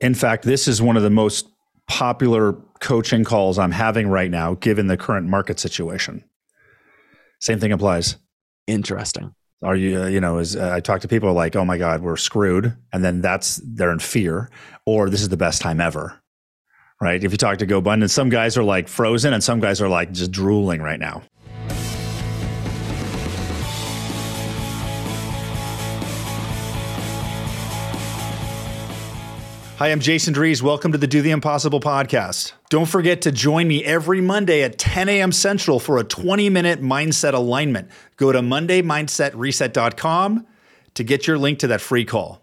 In fact, this is one of the most popular coaching calls I'm having right now, given the current market situation. Same thing applies. Interesting. Are you, uh, you know, as uh, I talk to people like, oh my God, we're screwed. And then that's, they're in fear, or this is the best time ever. Right. If you talk to GoBundance, some guys are like frozen and some guys are like just drooling right now. Hi, I'm Jason Drees. Welcome to the Do the Impossible podcast. Don't forget to join me every Monday at 10 a.m. Central for a 20 minute mindset alignment. Go to MondayMindsetReset.com to get your link to that free call.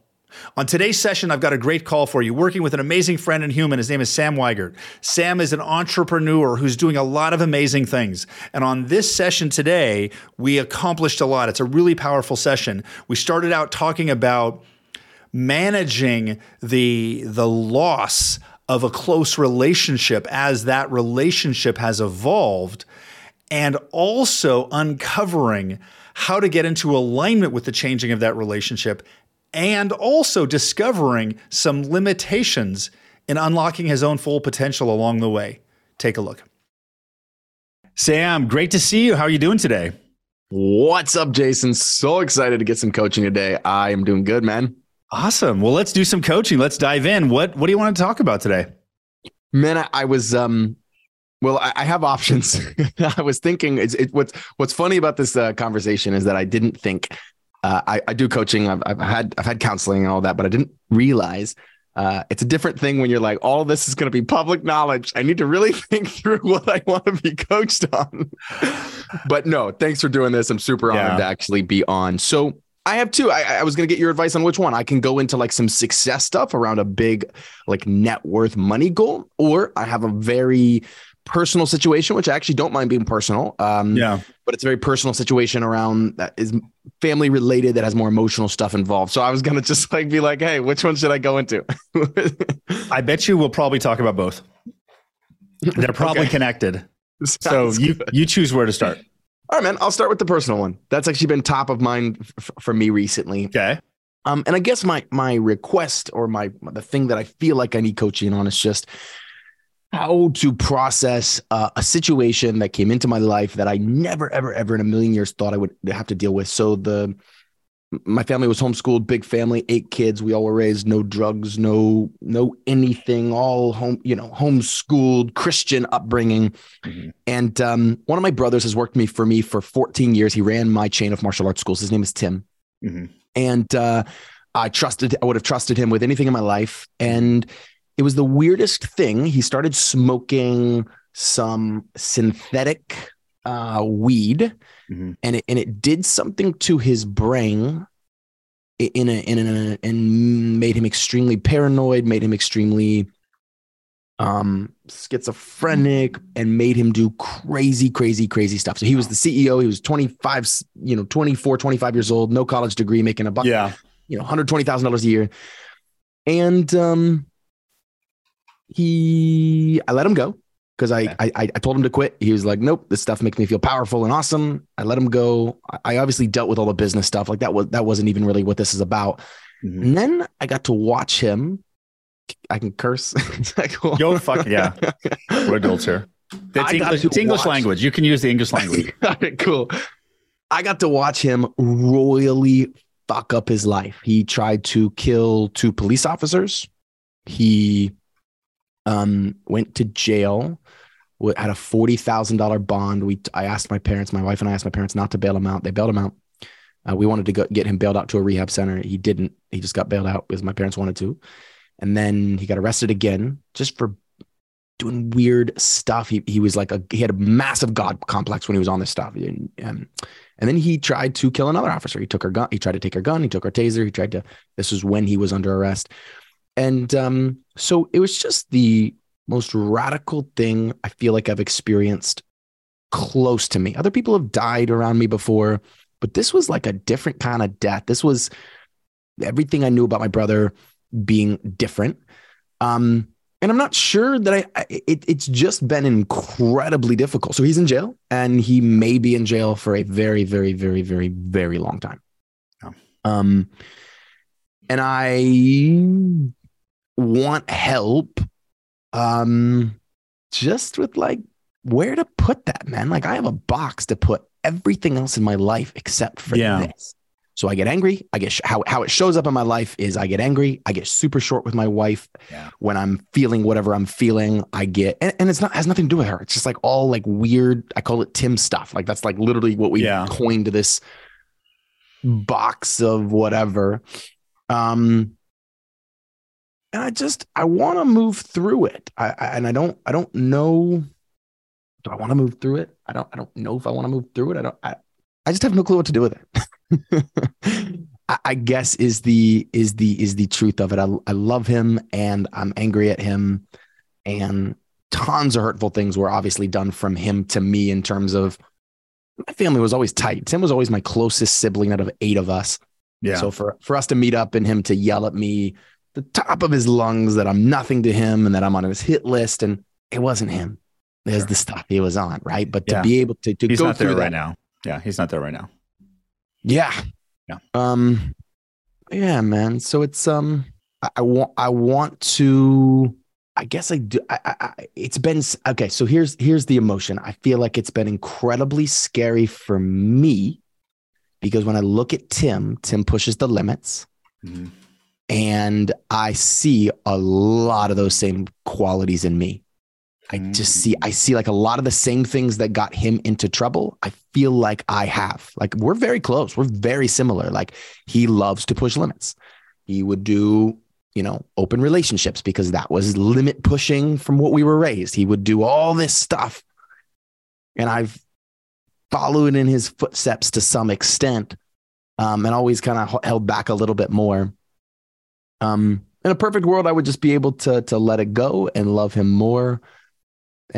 On today's session, I've got a great call for you. Working with an amazing friend and human. His name is Sam Wegert. Sam is an entrepreneur who's doing a lot of amazing things. And on this session today, we accomplished a lot. It's a really powerful session. We started out talking about managing the the loss of a close relationship as that relationship has evolved and also uncovering how to get into alignment with the changing of that relationship and also discovering some limitations in unlocking his own full potential along the way. Take a look. Sam, great to see you. How are you doing today? What's up, Jason? So excited to get some coaching today. I am doing good, man. Awesome. Well, let's do some coaching. Let's dive in. What What do you want to talk about today? Man, I, I was um. Well, I, I have options. I was thinking. It's it, what's What's funny about this uh, conversation is that I didn't think. Uh, I, I do coaching. I've, I've had I've had counseling and all that, but I didn't realize uh, it's a different thing when you're like, all this is going to be public knowledge. I need to really think through what I want to be coached on. but no, thanks for doing this. I'm super honored yeah. to actually be on. So I have two. I, I was going to get your advice on which one. I can go into like some success stuff around a big like net worth money goal, or I have a very personal situation, which I actually don't mind being personal. Um, yeah. But it's a very personal situation around that is family related that has more emotional stuff involved. So I was going to just like be like, hey, which one should I go into? I bet you we'll probably talk about both. They're probably okay. connected. Sounds so you good. you choose where to start. All right, man. I'll start with the personal one. That's actually been top of mind f- for me recently. Okay. Um, and I guess my my request or my the thing that I feel like I need coaching on is just how to process uh, a situation that came into my life that I never, ever, ever in a million years thought I would have to deal with. So the my family was homeschooled, big family, eight kids. We all were raised, no drugs, no, no anything, all home, you know, homeschooled Christian upbringing. Mm-hmm. And um, one of my brothers has worked me for me for 14 years. He ran my chain of martial arts schools. His name is Tim. Mm-hmm. And uh, I trusted, I would have trusted him with anything in my life. And it was the weirdest thing. He started smoking some synthetic uh, weed, mm-hmm. and it and it did something to his brain in a in a and made him extremely paranoid, made him extremely um schizophrenic and made him do crazy crazy crazy stuff. So he was the ceo he was 25 you know 24 25 years old no college degree making a buck yeah. you know $120000 a year. And um he i let him go because I, I I told him to quit. He was like, "Nope, this stuff makes me feel powerful and awesome." I let him go. I obviously dealt with all the business stuff. Like that was that wasn't even really what this is about. Mm-hmm. And then I got to watch him. I can curse. cool? Yo, fuck yeah, we're adults here. It's English, it's English language. You can use the English language. all right, cool. I got to watch him royally fuck up his life. He tried to kill two police officers. He um, went to jail had a forty thousand dollar bond. We I asked my parents, my wife and I asked my parents not to bail him out. They bailed him out. Uh, we wanted to go, get him bailed out to a rehab center. He didn't. He just got bailed out because my parents wanted to. And then he got arrested again just for doing weird stuff. He he was like a he had a massive god complex when he was on this stuff. And, um, and then he tried to kill another officer. He took her gun. He tried to take her gun. He took her taser. He tried to. This was when he was under arrest. And um, so it was just the most radical thing I feel like I've experienced close to me. Other people have died around me before, but this was like a different kind of death. This was everything I knew about my brother being different. Um, and I'm not sure that I, I it, it's just been incredibly difficult. So he's in jail and he may be in jail for a very, very, very, very, very long time. Um, and I want help um just with like where to put that, man. Like I have a box to put everything else in my life except for Yeah. this. So I get angry. I get sh- how how it shows up in my life is I get angry. I get super short with my wife Yeah. when I'm feeling whatever I'm feeling. I get and, and it's not has nothing to do with her. It's just like all like weird. I call it Tim stuff. Like that's like literally what we Yeah. coined this box of whatever. Um, and I just I want to move through it. I, I and I don't I don't know. Do I want to move through it? I don't I don't know if I want to move through it. I don't. I, I just have no clue what to do with it. I, I guess is the is the is the truth of it. I I love him and I'm angry at him, and tons of hurtful things were obviously done from him to me in terms of my family was always tight. Tim was always my closest sibling out of eight of us. Yeah. So for for us to meet up and him to yell at me, the top of his lungs that I'm nothing to him and that I'm on his hit list, and it wasn't him. There's Sure. the stuff he was on, right? But to Yeah. be able to to he's go not there through right that, now. Yeah, he's not there right now. yeah, Yeah. um, yeah, man. So it's um, I, I want I want to. I guess I do. I, I, I, it's been okay. So here's here's the emotion. I feel like it's been incredibly scary for me because when I look at Tim, Tim pushes the limits. Mhm. And I see a lot of those same qualities in me. I just see I see like a lot of the same things that got him into trouble. I feel like I have. Like we're very close. We're very similar. Like he loves to push limits. He would do, you know, open relationships because that was limit pushing from what we were raised. He would do all this stuff. And I've followed in his footsteps to some extent. Um, and always kind of held back a little bit more. Um, in a perfect world, I would just be able to to let it go and love him more,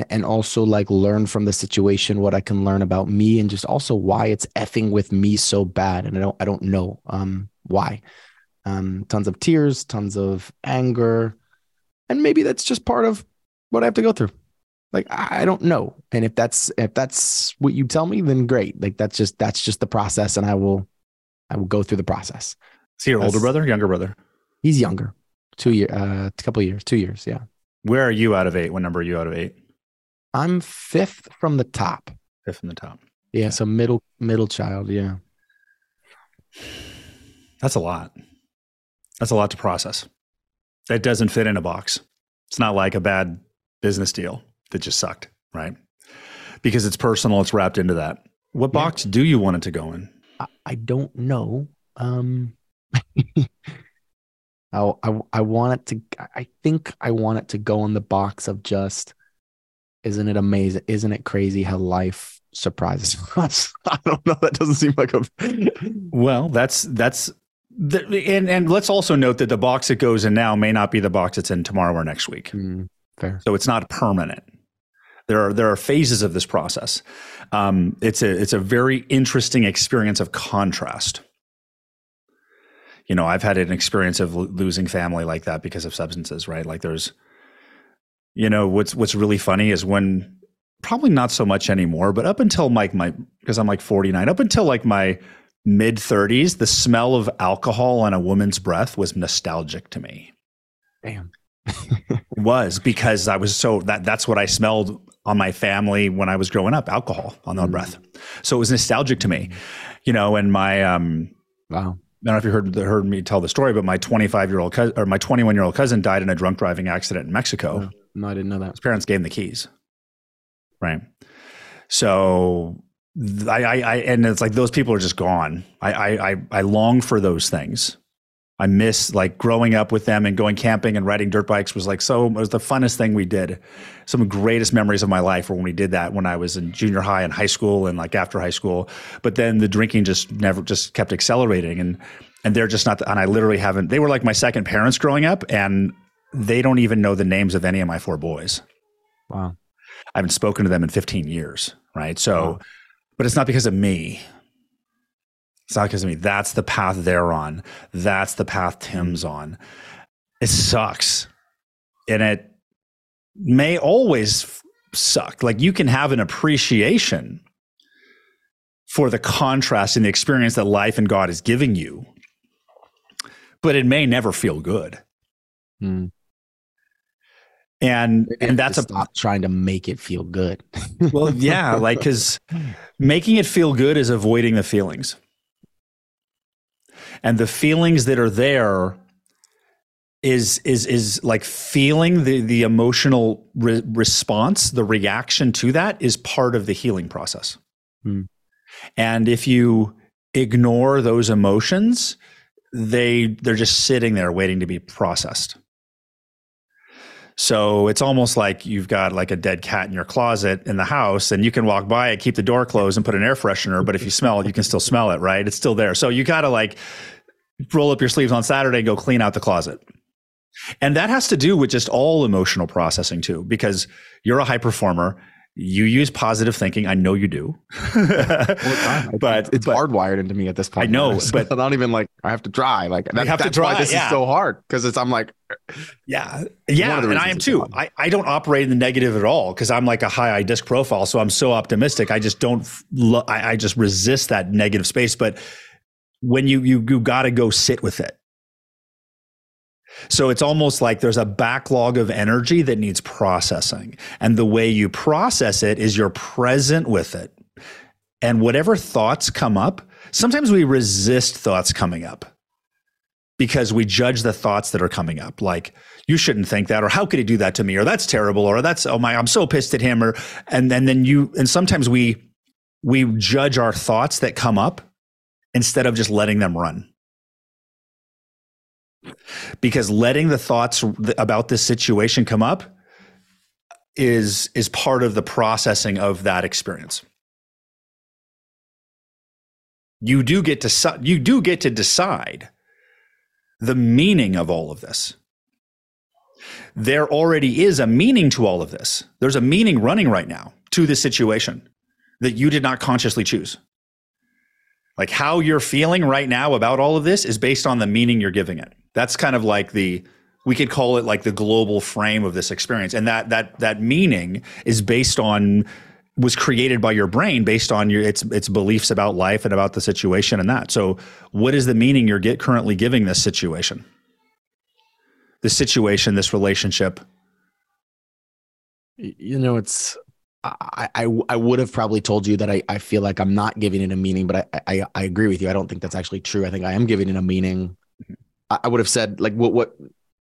and also like learn from the situation what I can learn about me, and just also why it's effing with me so bad. And I don't I don't know um, why. Um, tons of tears, tons of anger, and maybe that's just part of what I have to go through. Like I don't know, and if that's if that's what you tell me, then great. Like that's just that's just the process, and I will I will go through the process. Is he your older brother, younger brother? He's younger, two year, uh, a couple of years, two years. Yeah, Where are you out of eight? What number are you out of eight? I'm fifth from the top. Fifth from the top. Yeah, so middle middle child. Yeah, That's a lot. That's a lot to process. That doesn't fit in a box. It's not like a bad business deal that just sucked, right? Because it's personal, it's wrapped into that. What Yeah. box do you want it to go in? I, I don't know. Um, I, I I want it to. I think I want it to go in the box of just. Isn't it amazing? Isn't it crazy how life surprises us? I don't know. That doesn't seem like a. Well, that's that's the, and and let's also note that the box that goes in now may not be the box that's in tomorrow or next week. Hmm, fair. So it's not permanent. There are there are phases of this process. Um, it's a it's a very interesting experience of contrast. You know, I've had an experience of lo- losing family like that because of substances, right? Like there's, you know, what's what's really funny is when probably not so much anymore, but up until like my because I'm like 49, up until like my mid 30s, the smell of alcohol on a woman's breath was nostalgic to me. Damn. It was because I was so that that's what I smelled on my family when I was growing up, alcohol on their Mm. breath. So it was nostalgic to me, you know. And my um, Wow. I don't know if you heard heard me tell the story, but my 25 year old cousin or my 21 year old cousin died in a drunk driving accident in Mexico. No, no, I didn't know that. His parents gave him the keys, right? So I, I, I and it's like those people are just gone. I, I, I, I long for those things. I miss like growing up with them and going camping and riding dirt bikes was like so it was the funnest thing we did. Some of the greatest memories of my life were when we did that when I was in junior high and high school and like after high school. But then the drinking just never just kept accelerating and and they're just not and I literally haven't they were like my second parents growing up and they don't even know the names of any of my four boys. Wow. I haven't spoken to them in 15 years, right? So, Wow. but it's not because of me. It's not because of me. That's the path they're on. That's the path Tim's on. It sucks. And it may always f- suck. Like you can have an appreciation for the contrast and the experience that life and God is giving you, but it may never feel good. Hmm. and Maybe and that's a stop trying to make it feel good. well yeah like because making it feel good is avoiding the feelings and the feelings that are there is is is like feeling the the emotional re- response the reaction to that is part of the healing process Hmm. and if you ignore those emotions they they're just sitting there waiting to be processed so it's almost like you've got like a dead cat in your closet in the house and you can walk by it, keep the door closed and put an air freshener. But if you smell it, you can still smell it, right? It's still there. So you got to like roll up your sleeves on Saturday and go clean out the closet. And that has to do with just all emotional processing too, because you're a high performer. You use positive thinking. I know you do. but it's but hardwired into me at this point. I know, So but- I don't even like. I have to try. Like that, have to that's try, why this yeah. is so hard because it's. I'm like, Yeah. Yeah. And I am too. hard. I, I don't operate in the negative at all because I'm like a high I disc profile. So I'm so optimistic. I just don't, lo- I, I just resist that negative space. But when you, you, you got to go sit with it. So it's almost like there's a backlog of energy that needs processing. And the way you process it is you're present with it. And whatever thoughts come up, sometimes we resist thoughts coming up because we judge the thoughts that are coming up like you shouldn't think that or how could he do that to me or that's terrible or that's oh my i'm so pissed at him or and then then you and sometimes we we judge our thoughts that come up instead of just letting them run because letting the thoughts about this situation come up is is part of the processing of that experience you do get to you do get to decide the meaning of all of this. There already is a meaning to all of this. There's a meaning running right now to this situation that you did not consciously choose. Like how you're feeling right now about all of this is based on the meaning you're giving it. That's kind of like the we could call it like the global frame of this experience and that that that meaning is based on was created by your brain based on your its its beliefs about life and about the situation and that. So, what is the meaning you're get currently giving this situation? This situation, this relationship. you know, it's. I, I I would have probably told you that I, I feel like I'm not giving it a meaning, but I, I I agree with you. I don't think that's actually true. I think I am giving it a meaning. I, would have said like what what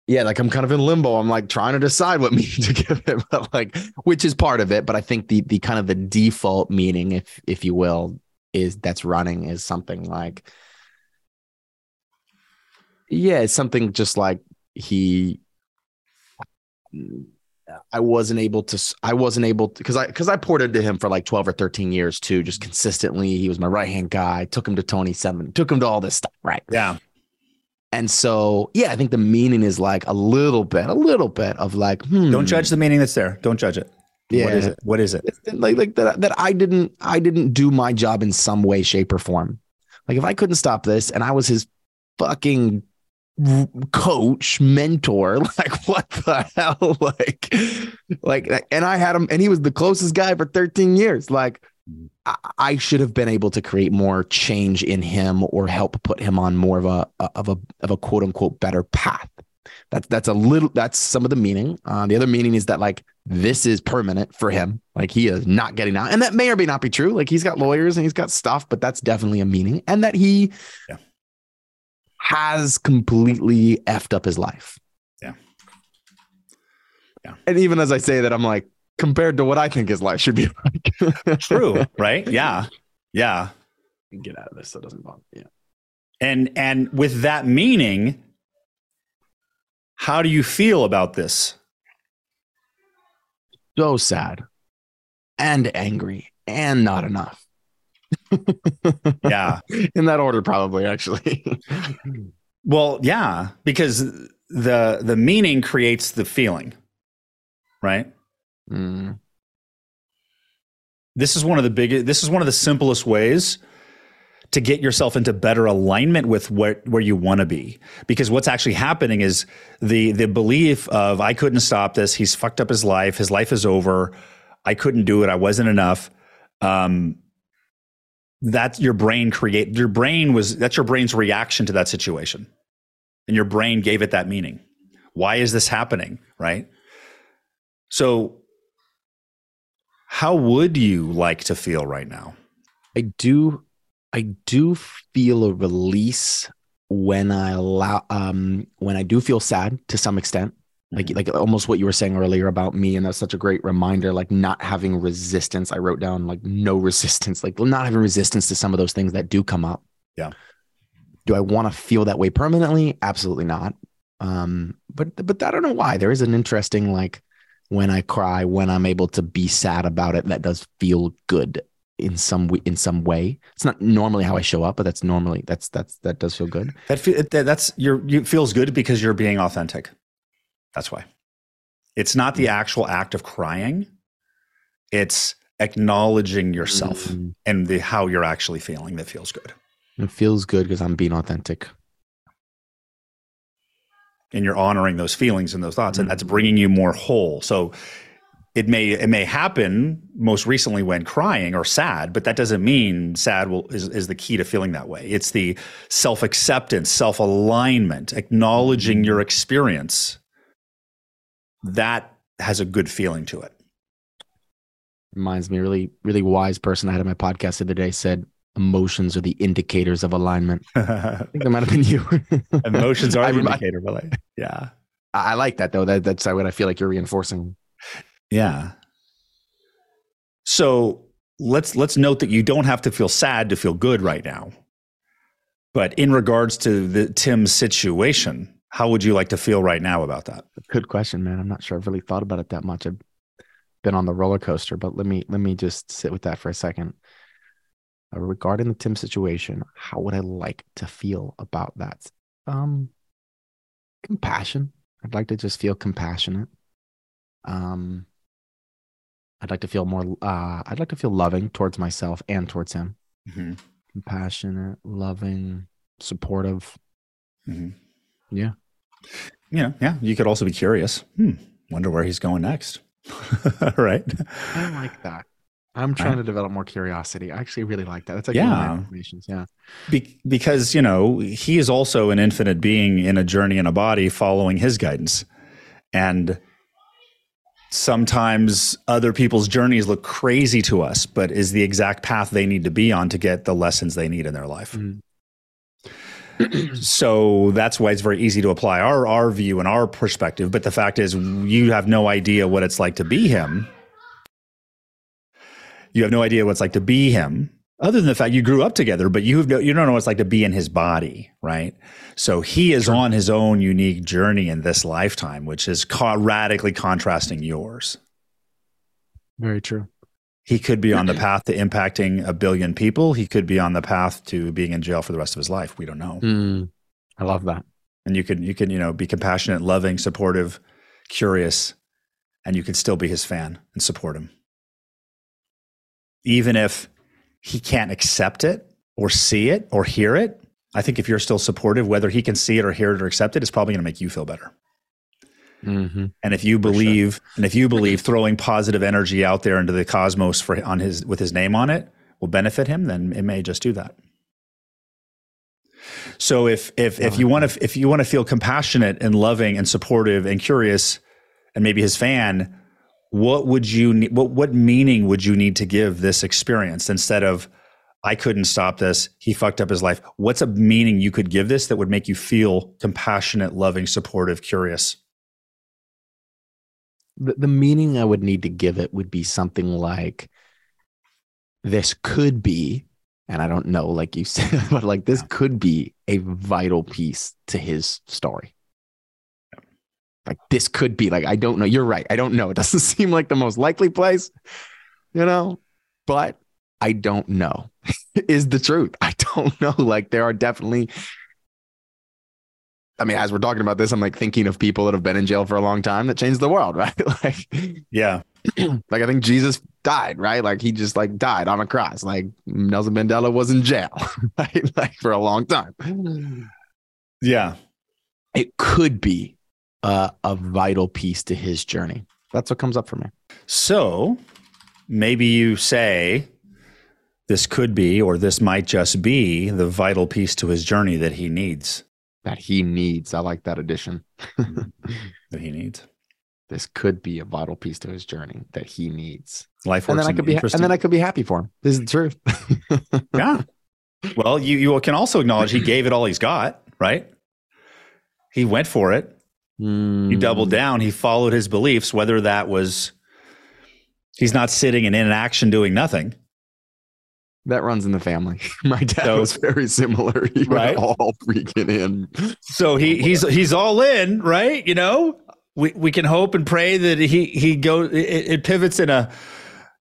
yeah, like I'm kind of in limbo. I'm like trying to decide what meaning to give it, but like which is part of it. But I think the the kind of the default meaning, if if you will, is that's running is something like yeah, it's something just like he I wasn't able to I wasn't able to because I because I poured into him for like 12 or 13 years too, just consistently. He was my right hand guy, took him to Tony Seven, took him to all this stuff, right? Yeah. And so, yeah, I think the meaning is like a little bit, a little bit of like, hmm, Don't judge the meaning that's there. Don't judge it. What Yeah. is it? What is it? like like that that I didn't I didn't do my job in some way, shape, or form. Like if I couldn't stop this and I was his fucking coach, mentor, like what the hell? Like, like, and I had him, and he was the closest guy for 13 years. Like, I, should have been able to create more change in him or help put him on more of a of a of a quote unquote better path. That's that's a little that's some of the meaning. Uh, the other meaning is that like this is permanent for him. Like he is not getting out, and that may or may not be true. Like he's got lawyers and he's got stuff, but that's definitely a meaning, and that he Yeah. has completely effed up his life. Yeah. Yeah. And even as I say that, I'm like, compared to what I think his life should be like. True, right? Yeah. Yeah. Get out of this so it doesn't bother. Yeah. And and with that meaning, how do you feel about this? So sad and angry and not enough. Yeah. In that order, probably actually. Well, yeah, because the the meaning creates the feeling. Right? Mm. This is one of the biggest this is one of the simplest ways to get yourself into better alignment with what where you want to be. Because what's actually happening is the the belief of I couldn't stop this, he's fucked up his life, his life is over, I couldn't do it, I wasn't enough. Um that's your brain create your brain was that's your brain's reaction to that situation. And your brain gave it that meaning. Why is this happening, right? So, how would you like to feel right now? I do I do feel a release when I allow um when I do feel sad to some extent. Like like almost what you were saying earlier about me, and that's such a great reminder. Like not having resistance. I wrote down like no resistance, like not having resistance to some of those things that do come up. Yeah. Do I want to feel that way permanently? Absolutely not. Um, but but I don't know why. There is an interesting like when I cry, when I'm able to be sad about it, that does feel good in some way, in some way. It's not normally how I show up, but that's normally that's that's that does feel good. That fe- that- that's your you feels good because you're being authentic. That's why. It's not the actual act of crying. It's acknowledging yourself Mm, and the how you're actually feeling that feels good. it feels good because I'm being authentic. And you're honoring those feelings and those thoughts and that's mm. bringing you more whole. So it may it may happen most recently when crying or sad but that doesn't mean sad will is, is the key to feeling that way. It's the self-acceptance self-alignment acknowledging mm-hmm. your experience. That has a good feeling to it. Reminds me, a really really wise person I had on my podcast the other day said, "Emotions are the indicators of alignment." I think that might have been you. emotions are the indicator but like yeah I I like that though. That that's what I feel like you're reinforcing. Yeah. So let's let's note that you don't have to feel sad to feel good right now. But in regards to the Tim's situation, how would you like to feel right now about that? Good question, man. I'm not sure I've really thought about it that much. I've been on the roller coaster, but let me let me just sit with that for a second. Uh, regarding the Tim situation, how would I like to feel about that? Um, compassion. I'd like to just feel compassionate. Um, I'd like to feel more. Uh, I'd like to feel loving towards myself and towards him. Mhm. Compassionate, loving, supportive. Mhm. Yeah. Yeah, yeah. You could also be curious. Hmm. Wonder where he's going next. right. I like that. I'm trying to develop more curiosity. I actually really like that. That's like Yeah. one of my affirmations. Yeah. Be- because you know he is also an infinite being in a journey in a body following his guidance and sometimes other people's journeys look crazy to us but is the exact path they need to be on to get the lessons they need in their life Mhm. so that's why it's very easy to apply our our view and our perspective but the fact is you have no idea what it's like to be him you have no idea what it's like to be him other than the fact you grew up together but you have no, you don't know what it's like to be in his body right? So he is on his own unique journey in this lifetime which is co- radically contrasting yours. Very true. he could be on the path to impacting a billion people. He could be on the path to being in jail for the rest of his life. We don't know. Mm, I love that. and you can you can you know be compassionate loving supportive curious and you can still be his fan and support him even if he can't accept it or see it or hear it i think if you're still supportive whether he can see it or hear it or accept it it's probably going to make you feel better Mm-hmm. and if you For sure. believe and if you believe throwing positive energy out there into the cosmos for on his with his name on it will benefit him then it may just do that so if if if you want to if you want to feel compassionate and loving and supportive and curious and maybe his fan what would you need what what meaning would you need to give this experience instead of I couldn't stop this. He fucked up his life. What's a meaning you could give this that would make you feel compassionate, loving, supportive, curious? The, the meaning I would need to give it would be something like this could be, and I don't know, like you said, but like this could be a vital piece to his story. Like this could be like, I don't know. You're right. I don't know. It doesn't seem like the most likely place, you know, but I don't know is the truth. I don't know. Like there are definitely I mean, as we're talking about this, I'm like thinking of people that have been in jail for a long time that changed the world, right? like, Yeah. like I think Jesus died, right? Like he just like died on a cross. Like Nelson Mandela was in jail, right? Like for a long time. Yeah. It could be uh, a vital piece to his journey. That's what comes up for me. So maybe you say this could be, or this might just be the vital piece to his journey that he needs. That he needs. I like that addition. that he needs. this could be a vital piece to his journey that he needs. Life And then I could be and then I could be happy for him. This is the truth. yeah. Well, you you can also acknowledge he gave it all he's got, right? He went for it. He Mm. doubled down. He followed his beliefs, whether that was he's not sitting and in action doing nothing. That runs in the family. My dad So- was very similar. He Right. went all freaking in. So he he's he's all in, right? You know, we we can hope and pray that he he go it, it pivots in a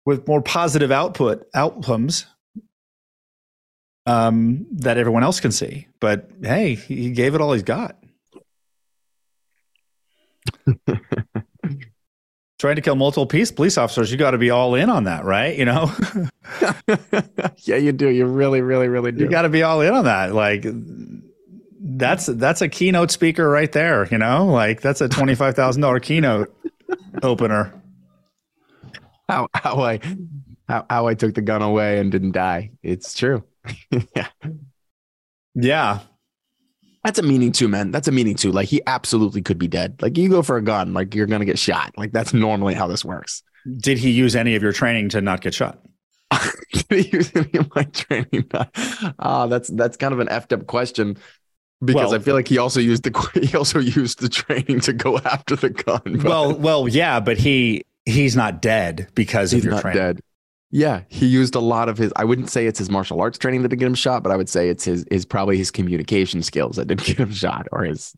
with more positive output outcomes um that everyone else can see. But hey, he gave it all he's got. Trying to kill multiple police police officers, you got to be all in on that, right? You know, yeah, you do. You really, really, really do. you got to be all in on that. Like that's that's a keynote speaker right there. You know, like that's a twenty five thousand dollar keynote opener. how how I how, how I took the gun away and didn't die. It's true. yeah. Yeah, That's a meaning too, man. That's a meaning too. Like he absolutely could be dead. Like you go for a gun, like you're gonna get shot. Like that's normally how this works. did he use any of your training to not get shot? Did he use any of my training? Ah, that's that's kind of an effed up question. Because Well- I feel like he also used the he also used the training to go after the gun. but Well, well, yeah, but he he's not dead because he's of your not training. dead. Yeah, he used a lot of his. I wouldn't say it's his martial arts training that didn't get him shot, but I would say it's his is probably his communication skills that didn't get him shot, or his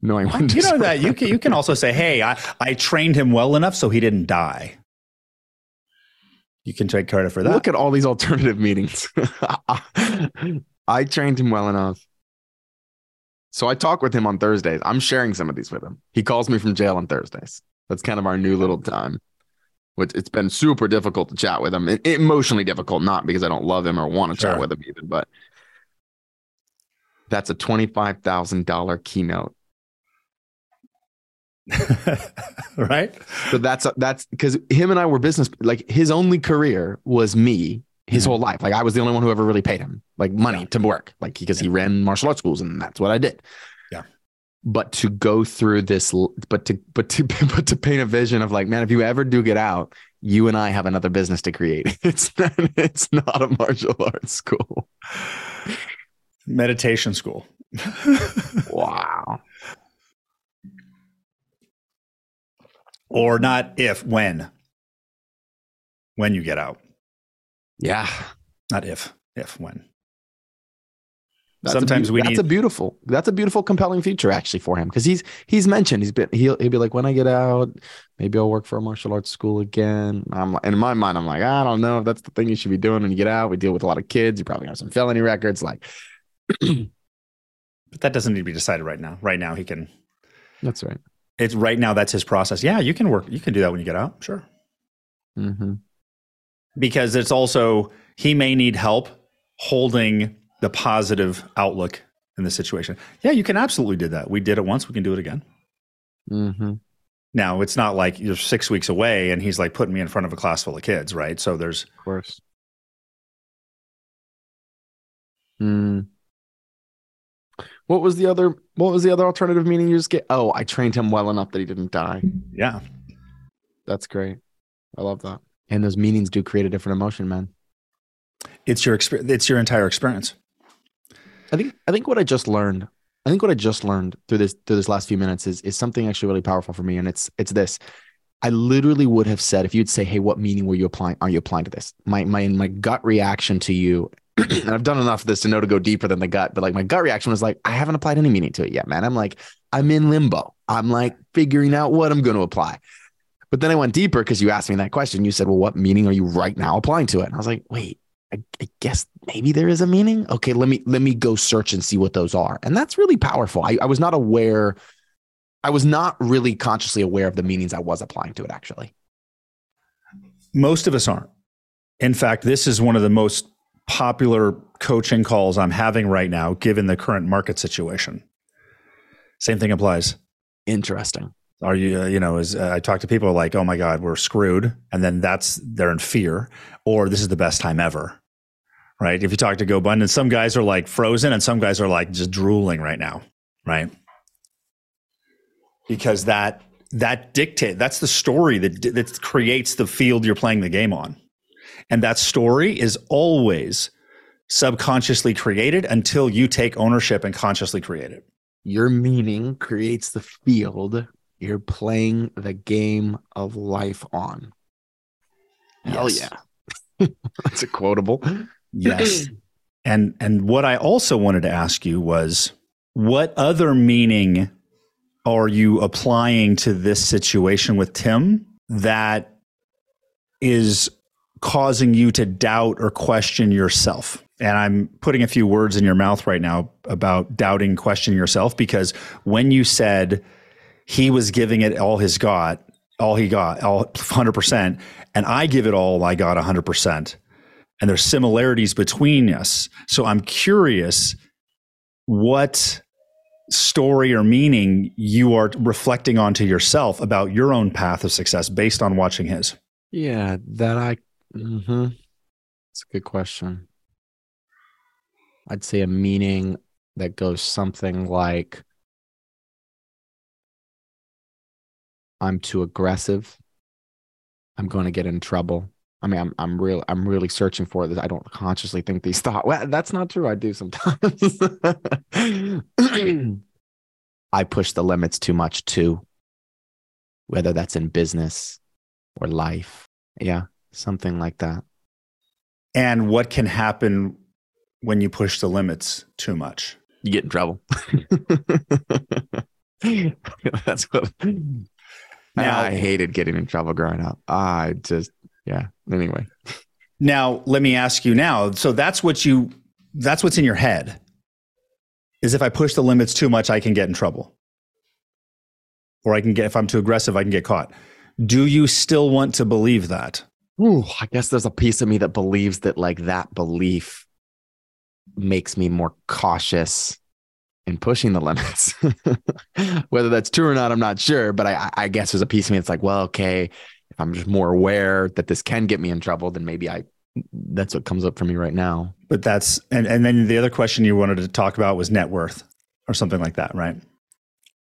knowing when uh, to You know that you can you can also say, hey, I I trained him well enough so he didn't die. You can take credit for that. Look at all these alternative meetings. I trained him well enough. So I talk with him on Thursdays. I'm sharing some of these with him. He calls me from jail on Thursdays. That's kind of our new little time. Which it's been super difficult to chat with him. It, emotionally difficult, not because I don't love him or want to Sure. chat with him even, but that's a twenty-five thousand dollar keynote. right? So that's that's because him and I were business. Like his only career was me his Mhm. whole life. Like I was the only one who ever really paid him like money to work. Like because he ran martial arts schools and that's what I did. But to go through this, but to but to but to paint a vision of like, man, if you ever do get out, you and I have another business to create. It's not, it's not a martial arts school. Meditation school. Wow. or not if, when. When you get out. Yeah. Not if, if, when. That's a Sometimes beau- we that's need- a beautiful that's a beautiful compelling feature actually for him because he's he's mentioned he's been he'll he'll be like when I get out maybe I'll work for a martial arts school again I'm like, and in my mind I'm like I don't know if that's the thing you should be doing when you get out we deal with a lot of kids you probably have some felony records like But that doesn't need to be decided right now. Right now, he can. that's right It's right now. That's his process. Yeah, you can work. You can do that when you get out. Sure. mm-hmm. because it's also he may need help holding the positive outlook in the situation. Yeah, you can absolutely do that. We did it once. We can do it again. Mm-hmm. Now it's not like you're six weeks away and he's like putting me in front of a class full of kids, right? So there's of course mm. what was the other what was the other alternative meaning you just get oh I trained him well enough that he didn't die yeah, That's great. I love that. And those meanings do create a different emotion, man. it's your experience. It's your entire experience. I think I think what I just learned, I think what I just learned through this through this last few minutes is is something actually really powerful for me. And it's it's this. I literally would have said if you'd say, Hey, what meaning were you applying? Are you applying to this? My my my gut reaction to you, and I've done enough of this to know to go deeper than the gut, but like my gut reaction was like, I haven't applied any meaning to it yet, man. I'm like, I'm in limbo. I'm like figuring out what I'm going to apply. But then I went deeper because you asked me that question. You said, Well, what meaning are you right now applying to it? And I was like, wait, I, I guess maybe there is a meaning. Okay, let me let me go search and see what those are. And that's really powerful. I, I was not aware, I was not really consciously aware of the meanings I was applying to it actually. Most of us aren't. In fact, this is one of the most popular coaching calls I'm having right now, given the current market situation. Same thing applies. Interesting. Are you, uh, you know, as uh, I talk to people like, oh my God, we're screwed. And then that's, they're in fear, or this is the best time ever. Right. If you talk to GoBundance, some guys are like frozen and some guys are like just drooling right now. Right. Because that that dictate that's the story that that creates the field you're playing the game on. And that story is always subconsciously created until you take ownership and consciously create it. Your meaning creates the field you're playing the game of life on. Hell yeah. That's a quotable. Yes. and and what I also wanted to ask you was what other meaning are you applying to this situation with Tim that is causing you to doubt or question yourself? And I'm putting a few words in your mouth right now about doubting, questioning yourself because when you said he was giving it all his got, all he got, all 100%, and I give it all I got 100%. And there's similarities between us. So I'm curious what story or meaning you are reflecting onto yourself about your own path of success based on watching his. Yeah, that I. Mm-hmm. It's a good question. I'd say a meaning that goes something like I'm too aggressive. I'm going to get in trouble. I mean, I'm I'm real I'm really searching for this. I don't consciously think these thoughts. Well, that's not true. I do sometimes. I push the limits too much too. Whether that's in business or life. Yeah, something like that. And what can happen when you push the limits too much? You get in trouble. That's what. Now- I hated getting in trouble growing up. I just, yeah. Anyway, Now, let me ask you now. So that's what you that's what's in your head. Is if I push the limits too much, I can get in trouble. Or I can get if I'm too aggressive, I can get caught. Do you still want to believe that? Ooh, I guess there's a piece of me that believes that like that belief makes me more cautious in pushing the limits. Whether that's true or not, I'm not sure. But I, I guess there's a piece of me that's like, well, okay, if I'm just more aware that this can get me in trouble, then maybe I. That's what comes up for me right now. But that's and, and then the other question you wanted to talk about was net worth or something like that, right?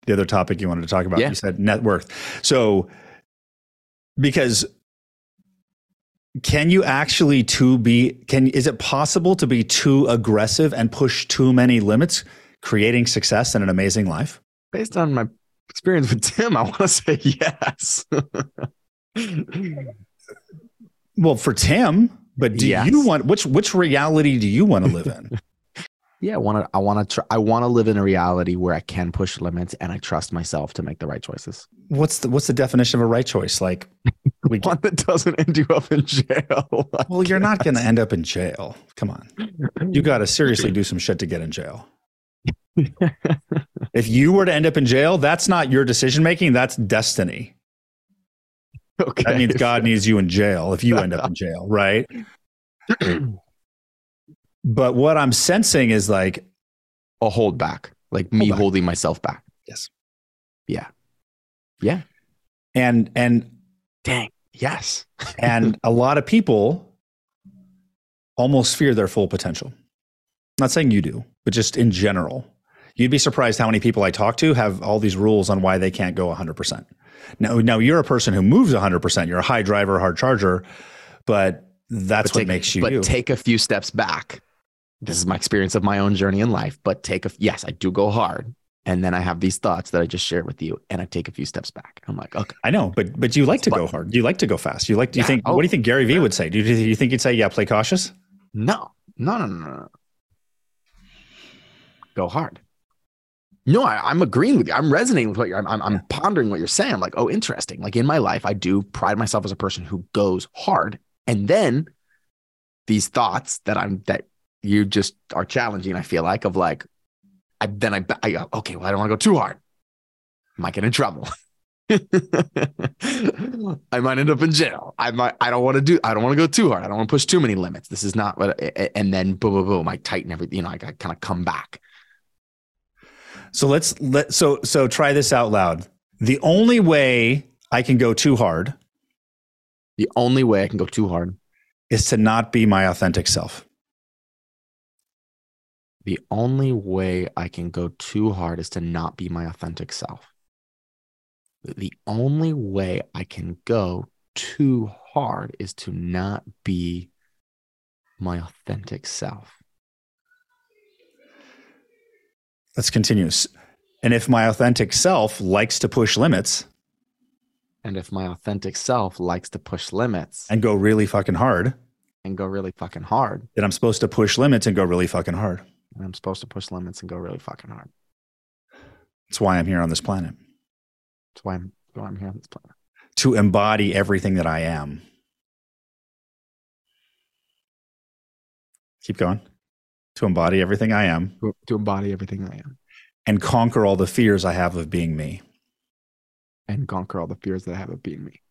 The other topic you wanted to talk about, Yeah. you said net worth. So because can you actually to be can is it possible to be too aggressive and push too many limits, creating success and an amazing life? Based on my experience with Tim, I want to say yes. Well, for Tim, but do Yes. you want which which reality do you want to live in? yeah, I want to. I want to. Tr- I want to live in a reality where I can push limits and I trust myself to make the right choices. what's the what's the definition of a right choice? Like we One that doesn't end you up in jail. Well, you're not going to end up in jail. Come on. You got to seriously do some shit to get in jail. If you were to end up in jail, that's not your decision making, that's destiny. okay. That means God needs you in jail if you end up in jail, right? But what I'm sensing is like, a hold back, like me Hold back. holding myself back. Yes. Yeah. Yeah. and and Dang. Yes. and a lot of people almost fear their full potential. not saying you do, but just in general. You'd be surprised how many people I talk to have all these rules on why they can't go 100%. Now, now you're a person who moves 100%. You're a high driver, hard charger, but that's But what take- makes you But you. take a few steps back. This is my experience of my own journey in life. But take a yes, I do go hard, and then I have these thoughts that I just shared with you, and I take a few steps back. I'm like, okay, I know, but but you like to go hard. You like to go fast. You like. Do you Yeah. think? Oh, what do you oh, think Gary Vee yeah. would say? Do you, do you think he'd say, "Yeah, play cautious"? no, no, no, no, no. Go hard. No, I, I'm agreeing with you. I'm resonating with what you're. I'm, I'm, I'm pondering what you're saying. I'm like, oh, interesting. Like in my life, I do pride myself as a person who goes hard, and then these thoughts that I'm that you just are challenging. I feel like of like, I then I I go, okay, well, I don't want to go too hard. I might get in trouble. I might end up in jail. I might. I don't want to do. I don't want to go too hard. I don't want to push too many limits. This is not what. And then boom, boom, boom. I tighten everything. You know, I, I kind of come back. So let's let so so try this out loud. The only way I can go too hard The only way I can go too hard. is to not be my authentic self. The only way I can go too hard is to not be my authentic self. the only way I can go too hard is to not be my authentic self. Let's continue. And if my authentic self likes to push limits And if my authentic self likes to push limits and go really fucking hard, and go really fucking hard, then I'm supposed to push limits and go really fucking hard. and I'm supposed to push limits and go really fucking hard. That's why I'm here on this planet That's why I'm, why I'm here on this planet. to embody everything that I am. Keep going. To embody everything I am To, to embody everything I am and conquer all the fears I have of being me. and conquer all the fears that I have of being me.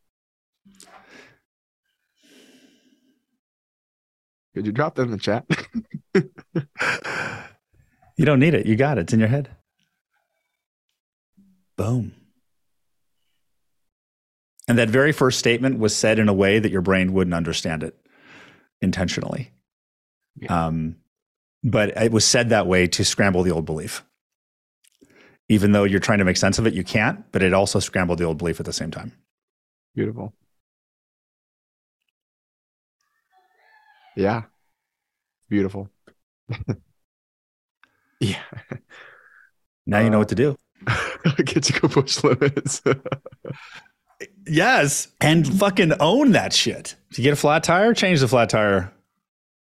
Could you drop that in the chat? You don't need it. You got it. It's in your head. Boom. And that very first statement was said in a way that your brain wouldn't understand it intentionally. Yeah. Um, but it was said that way to scramble the old belief. Even though you're trying to make sense of it, you can't, but it also scrambled the old belief at the same time. Beautiful. Yeah. Beautiful. yeah. Now you know Uh, what to do. Get to go push limits. Yes. And fucking own that shit. If you get a flat tire, change the flat tire.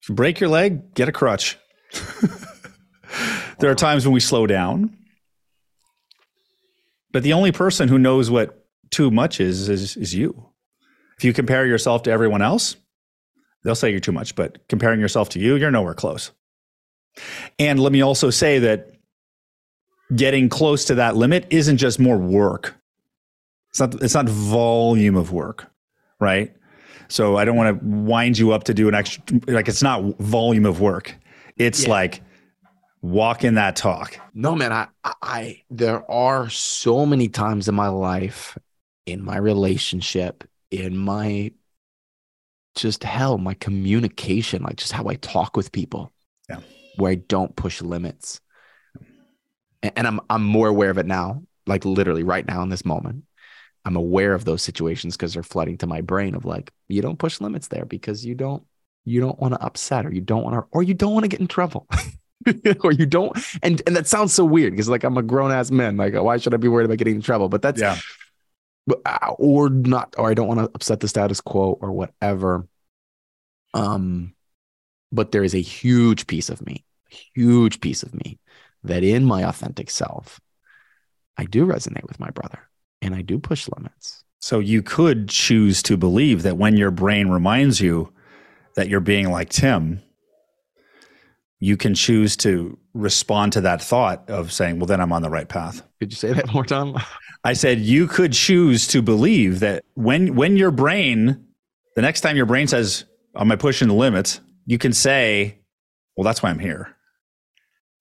If you break your leg, get a crutch. there are times when we slow down. But the only person who knows what too much is, is is you. If you compare yourself to everyone else, they'll say you're too much, but comparing yourself to you, you're nowhere close. And let me also say that getting close to that limit isn't just more work. It's not it's not volume of work, right? So I don't want to wind you up to do an extra like it's not volume of work. It's Yeah. like walking that talk. no, man, I, I, there are so many times in my life, in my relationship, in my just hell, my communication, like just how I talk with people, Yeah. where I don't push limits. And, and I'm, I'm more aware of it now, like literally right now in this moment. I'm aware of those situations because they're flooding to my brain of like, you don't push limits there because you don't, you don't want to upset or you don't want to, or you don't want to get in trouble. or you don't and and that sounds so weird because like i'm a grown-ass man like why should i be worried about getting in trouble but that's Yeah. uh, or not or i don't want to upset the status quo or whatever um but there is a huge piece of me huge piece of me that in my authentic self i do resonate with my brother and i do push limits So you could choose to believe that when your brain reminds you that you're being like Tim, you can choose to respond to that thought of saying, well, then I'm on the right path. could you say that more time I said you could choose to believe that when when your brain, the next time your brain says, "Am I pushing the limits?" you can say, "Well, that's why I'm here."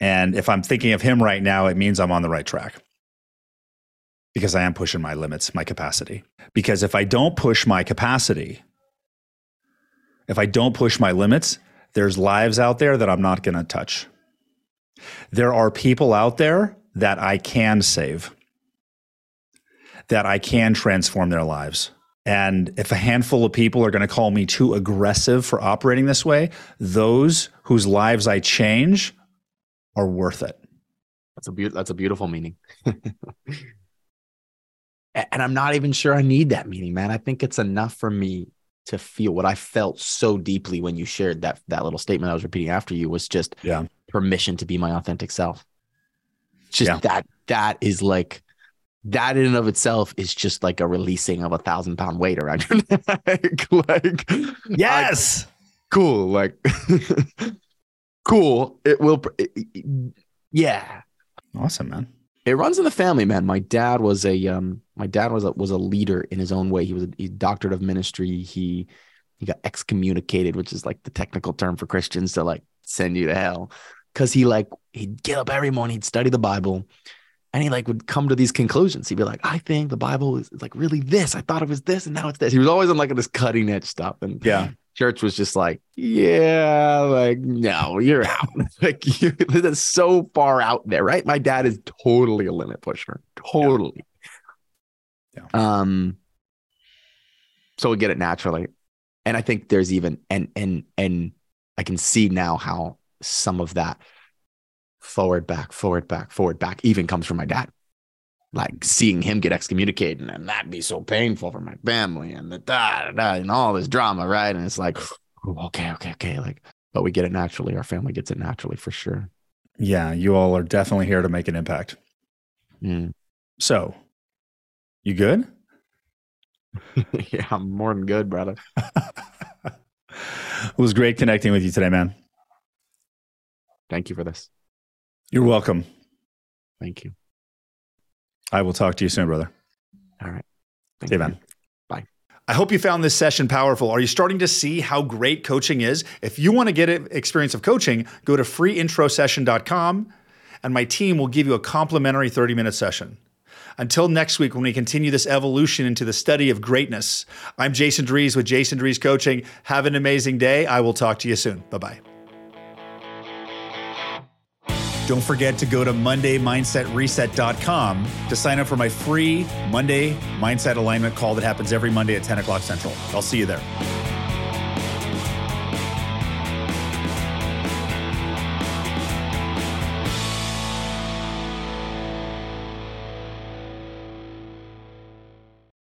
And if I'm thinking of him right now, it means I'm on the right track because I am pushing my limits, my capacity. Because if I don't push my capacity, if I don't push my limits, there's lives out there that I'm not going to touch. There are people out there that I can save that I can transform their lives. And if a handful of people are going to call me too aggressive for operating this way, those whose lives I change are worth it. That's a beautiful. That's a beautiful meaning. And I'm not even sure I need that meaning, man. I think it's enough for me to feel what I felt so deeply when you shared that that little statement I was repeating after you was just Yeah. permission to be my authentic self. Just Yeah. that that is like that in and of itself is just like a releasing of a thousand pound weight around your neck. like Yes. cool, like cool. It will. it- it- yeah, awesome, man. It runs in the family, man. My dad was a um, my dad was a was a leader in his own way. He was a he doctorate of ministry. He he got excommunicated, which is like the technical term for Christians to like send you to hell, because he like he'd get up every morning, he'd study the Bible, and he like would come to these conclusions. He'd be like, I think the Bible is like really this. I thought it was this, and now it's this. He was always on like this cutting edge stuff, and Yeah. Church was just like, yeah, like no, you're out. like you, that's so far out there, right? My dad is totally a limit pusher, totally. Yeah. Um, so we get it naturally. And I think there's even and and and I can see now how some of that forward, back, forward, back, forward, back even comes from my dad. Like seeing him get excommunicated and that'd be so painful for my family and the da, da, da, and all this drama, right? And it's like, okay, okay, okay. Like, but we get it naturally. Our family gets it naturally for sure. Yeah, you all are definitely here to make an impact. Mm. So, you good? yeah, I'm more than good, brother. it was great connecting with you today, man. Thank you for this. You're welcome. Thank you. I will talk to you soon, brother. All right. Thank See you, man. Bye. I hope you found this session powerful. Are you starting to see how great coaching is? If you want to get an experience of coaching, go to freeintrosession.com and my team will give you a complimentary 30 minute session. Until next week, when we continue this evolution into the study of greatness, I'm Jason Drees with Jason Drees Coaching. Have an amazing day. I will talk to you soon. Bye bye. Don't forget to go to MondayMindsetReset.com to sign up for my free Monday Mindset Alignment call that happens every Monday at 10 o'clock Central. I'll see you there.